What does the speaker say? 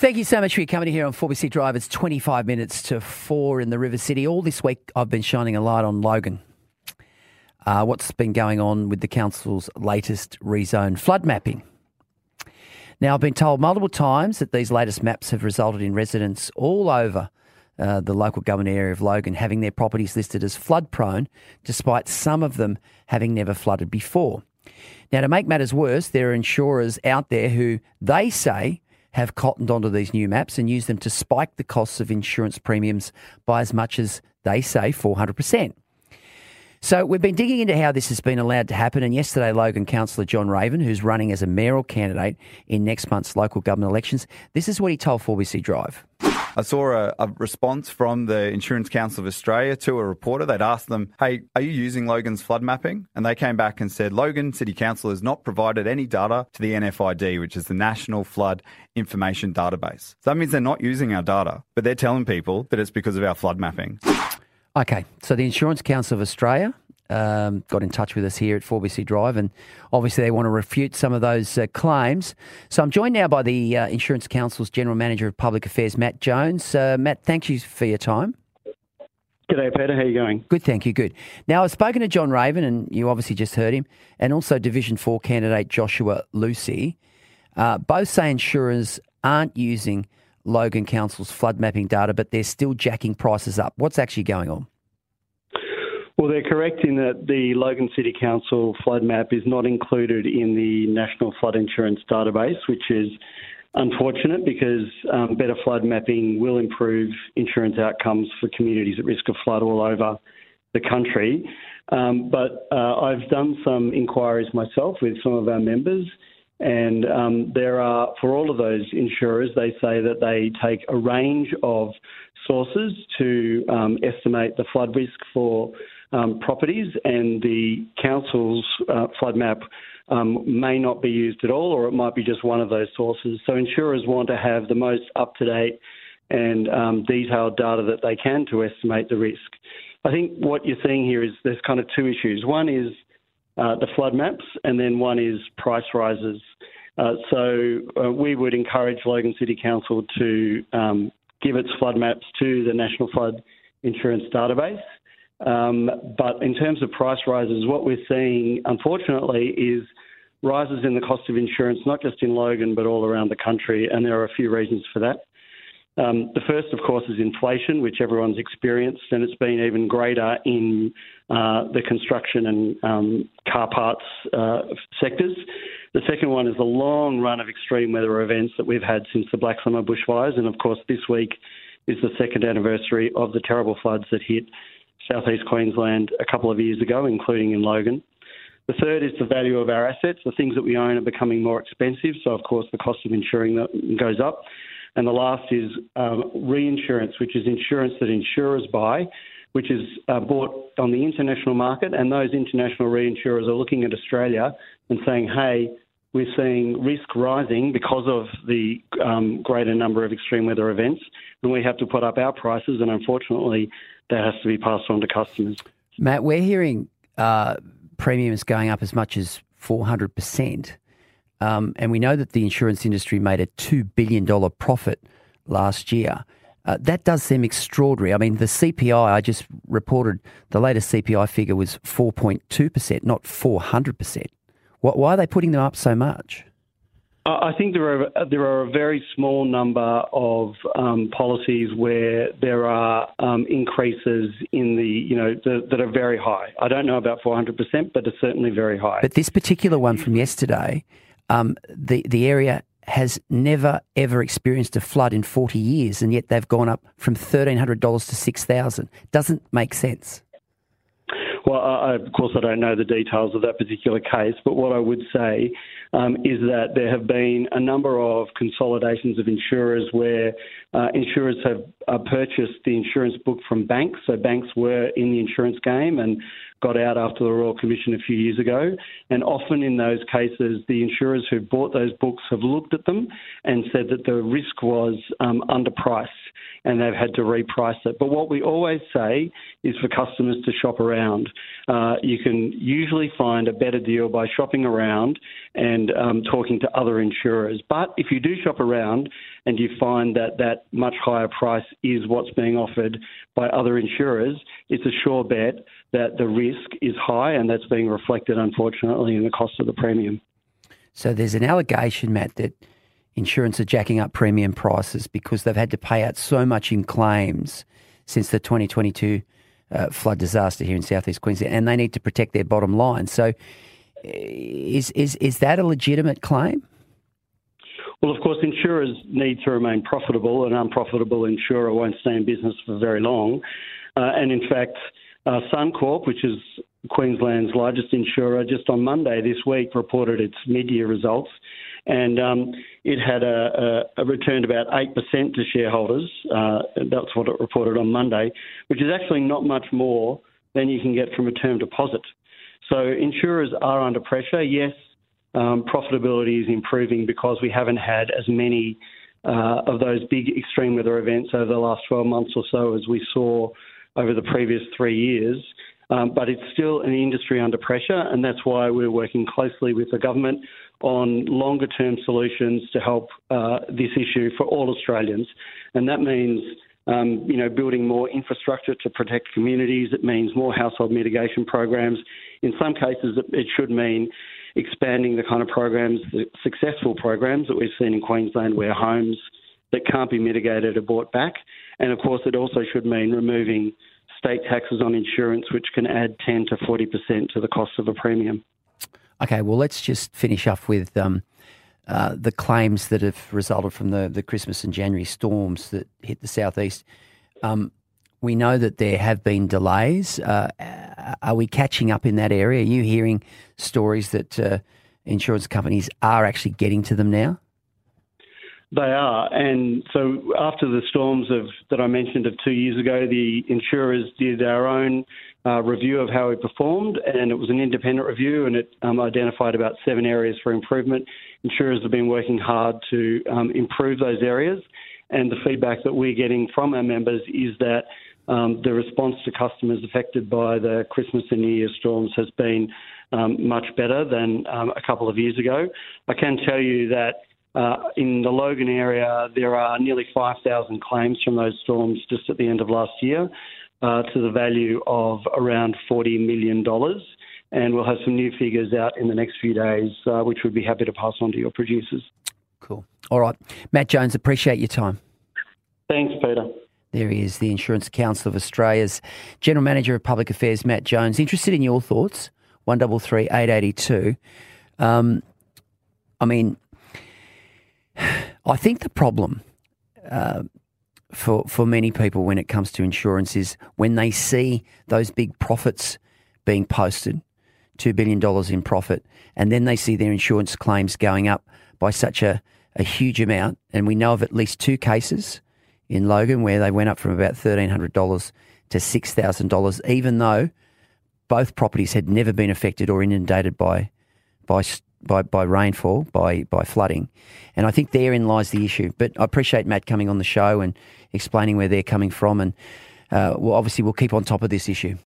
Thank you so much for your company here on 4BC Drive. It's 25 minutes to 4 in the River City. All this week, I've been shining a light on Logan. Uh, what's been going on with the council's latest rezone flood mapping? Now, I've been told multiple times that these latest maps have resulted in residents all over uh, the local government area of Logan having their properties listed as flood prone, despite some of them having never flooded before. Now, to make matters worse, there are insurers out there who they say have cottoned onto these new maps and used them to spike the costs of insurance premiums by as much as they say 400%. So we've been digging into how this has been allowed to happen. And yesterday, Logan Councillor John Raven, who's running as a mayoral candidate in next month's local government elections, this is what he told 4BC Drive. I saw a, a, response from the Insurance Council of Australia to a reporter. They'd asked them, Hey, are you using Logan's flood mapping? And they came back and said, Logan City Council has not provided any data to the NFID, which is the National Flood Information Database. So that means they're not using our data, but they're telling people that it's because of our flood mapping. Okay, so the Insurance Council of Australia um, got in touch with us here at 4BC Drive, and obviously they want to refute some of those uh, claims. So I'm joined now by the uh, Insurance Council's General Manager of Public Affairs, Matt Jones. Uh, Matt, thank you for your time. G'day, Peter. How are you going? Good, thank you. Good. Now, I've spoken to John Raven, and you obviously just heard him, and also Division 4 candidate Joshua Lucy. Uh, both say insurers aren't using Logan Council's flood mapping data, but they're still jacking prices up. What's actually going on? Well, they're correct in that the Logan City Council flood map is not included in the National Flood Insurance Database, which is unfortunate because um, better flood mapping will improve insurance outcomes for communities at risk of flood all over the country. Um, but uh, I've done some inquiries myself with some of our members, and um, there are, for all of those insurers, they say that they take a range of sources to um, estimate the flood risk for um, properties, and the council's uh, flood map um, may not be used at all, or it might be just one of those sources. So insurers want to have the most up to date and um, detailed data that they can to estimate the risk. I think what you're seeing here is there's kind of two issues. One is uh, the flood maps, and then one is price rises. Uh, so uh, we would encourage Logan City Council to um, give its flood maps to the National Flood Insurance Database. Um, but in terms of price rises, what we're seeing, unfortunately, is rises in the cost of insurance, not just in Logan, but all around the country, and there are a few reasons for that. Um, the first, of course, is inflation, which everyone's experienced, and it's been even greater in uh, the construction and um, car parts uh, sectors. The second one is the long run of extreme weather events that we've had since the Black Summer bushfires, and of course, this week is the second anniversary of the terrible floods that hit southeast Queensland a couple of years ago, including in Logan. The third is the value of our assets. The things that we own are becoming more expensive, so of course the cost of insuring that goes up. And the last is um, reinsurance, which is insurance that insurers buy, which is uh, bought on the international market. And those international reinsurers are looking at Australia and saying, hey, we're seeing risk rising because of the um, greater number of extreme weather events, and we have to put up our prices. And unfortunately, that has to be passed on to customers. Matt, we're hearing uh, premiums going up as much as 400%. Um, and we know that the insurance industry made a $2 billion profit last year. Uh, that does seem extraordinary. I mean, the CPI, I just reported the latest CPI figure was 4.2%, not 400%. Why are they putting them up so much? I think there are there are a very small number of um, policies where there are um, increases in the you know the, that are very high. I don't know about 400 percent, but it's certainly very high. But this particular one from yesterday, um, the the area has never ever experienced a flood in 40 years, and yet they've gone up from $1,300 to 6,000. Doesn't make sense. Well, I, of course, I don't know the details of that particular case, but what I would say um, is that there have been a number of consolidations of insurers where uh, insurers have uh, purchased the insurance book from banks. So banks were in the insurance game and got out after the Royal Commission a few years ago. And often in those cases, the insurers who bought those books have looked at them and said that the risk was um, underpriced. and they've had to reprice it. But what we always say is for customers to shop around. Uh, you can usually find a better deal by shopping around and um, talking to other insurers. But if you do shop around and you find that that much higher price is what's being offered by other insurers, it's a sure bet that the risk is high and that's being reflected, unfortunately, in the cost of the premium. So there's an allegation, Matt, that insurance are jacking up premium prices because they've had to pay out so much in claims since the 2022 uh, flood disaster here in southeast Queensland, and they need to protect their bottom line. So, is is is that a legitimate claim? Well, of course, insurers need to remain profitable. An unprofitable insurer won't stay in business for very long. Uh, and in fact, uh, Suncorp, which is Queensland's largest insurer, just on Monday this week reported its mid-year results, and um, it had a, a, a returned about eight percent to shareholders. Uh, that's what it reported on Monday, which is actually not much more than you can get from a term deposit. So insurers are under pressure. Yes, um, profitability is improving because we haven't had as many uh, of those big extreme weather events over the last 12 months or so as we saw over the previous three years. Um, but it's still an industry under pressure, and that's why we're working closely with the government on longer term solutions to help uh, this issue for all Australians. And that means um, you know, building more infrastructure to protect communities. It means more household mitigation programs. In some cases, it should mean expanding the kind of programs, the successful programs that we've seen in Queensland where homes that can't be mitigated are bought back. And of course, it also should mean removing state taxes on insurance, which can add 10 to 40% to the cost of a premium. Okay, well, let's just finish off with um, uh, the claims that have resulted from the, the Christmas and January storms that hit the southeast. Um, we know that there have been delays. Uh, are we catching up in that area? Are you hearing stories that uh, insurance companies are actually getting to them now? They are, and so after the storms of that I mentioned of two years ago, the insurers did our own uh, review of how we performed, and it was an independent review, and it um, identified about seven areas for improvement. Insurers have been working hard to um, improve those areas, and the feedback that we're getting from our members is that um, the response to customers affected by the Christmas and New Year storms has been um, much better than um, a couple of years ago. I can tell you that uh, in the Logan area, there are nearly 5,000 claims from those storms just at the end of last year uh, to the value of around $40 million. And we'll have some new figures out in the next few days, uh, which we'd be happy to pass on to your producers. Cool. All right. Matt Jones, appreciate your time. Thanks, Peter. There he is, the Insurance Council of Australia's General Manager of Public Affairs, Matt Jones. Interested in your thoughts? One double three eight eighty two. Um, I mean, I think the problem uh, for for many people when it comes to insurance is when they see those big profits being posted, two billion dollars in profit, and then they see their insurance claims going up by such a, a huge amount. And we know of at least two cases in Logan where they went up from about $1,300 to $6,000, even though both properties had never been affected or inundated by, by, by, by rainfall, by, by flooding. And I think therein lies the issue. But I appreciate Matt coming on the show and explaining where they're coming from. And uh, well, obviously, we'll keep on top of this issue.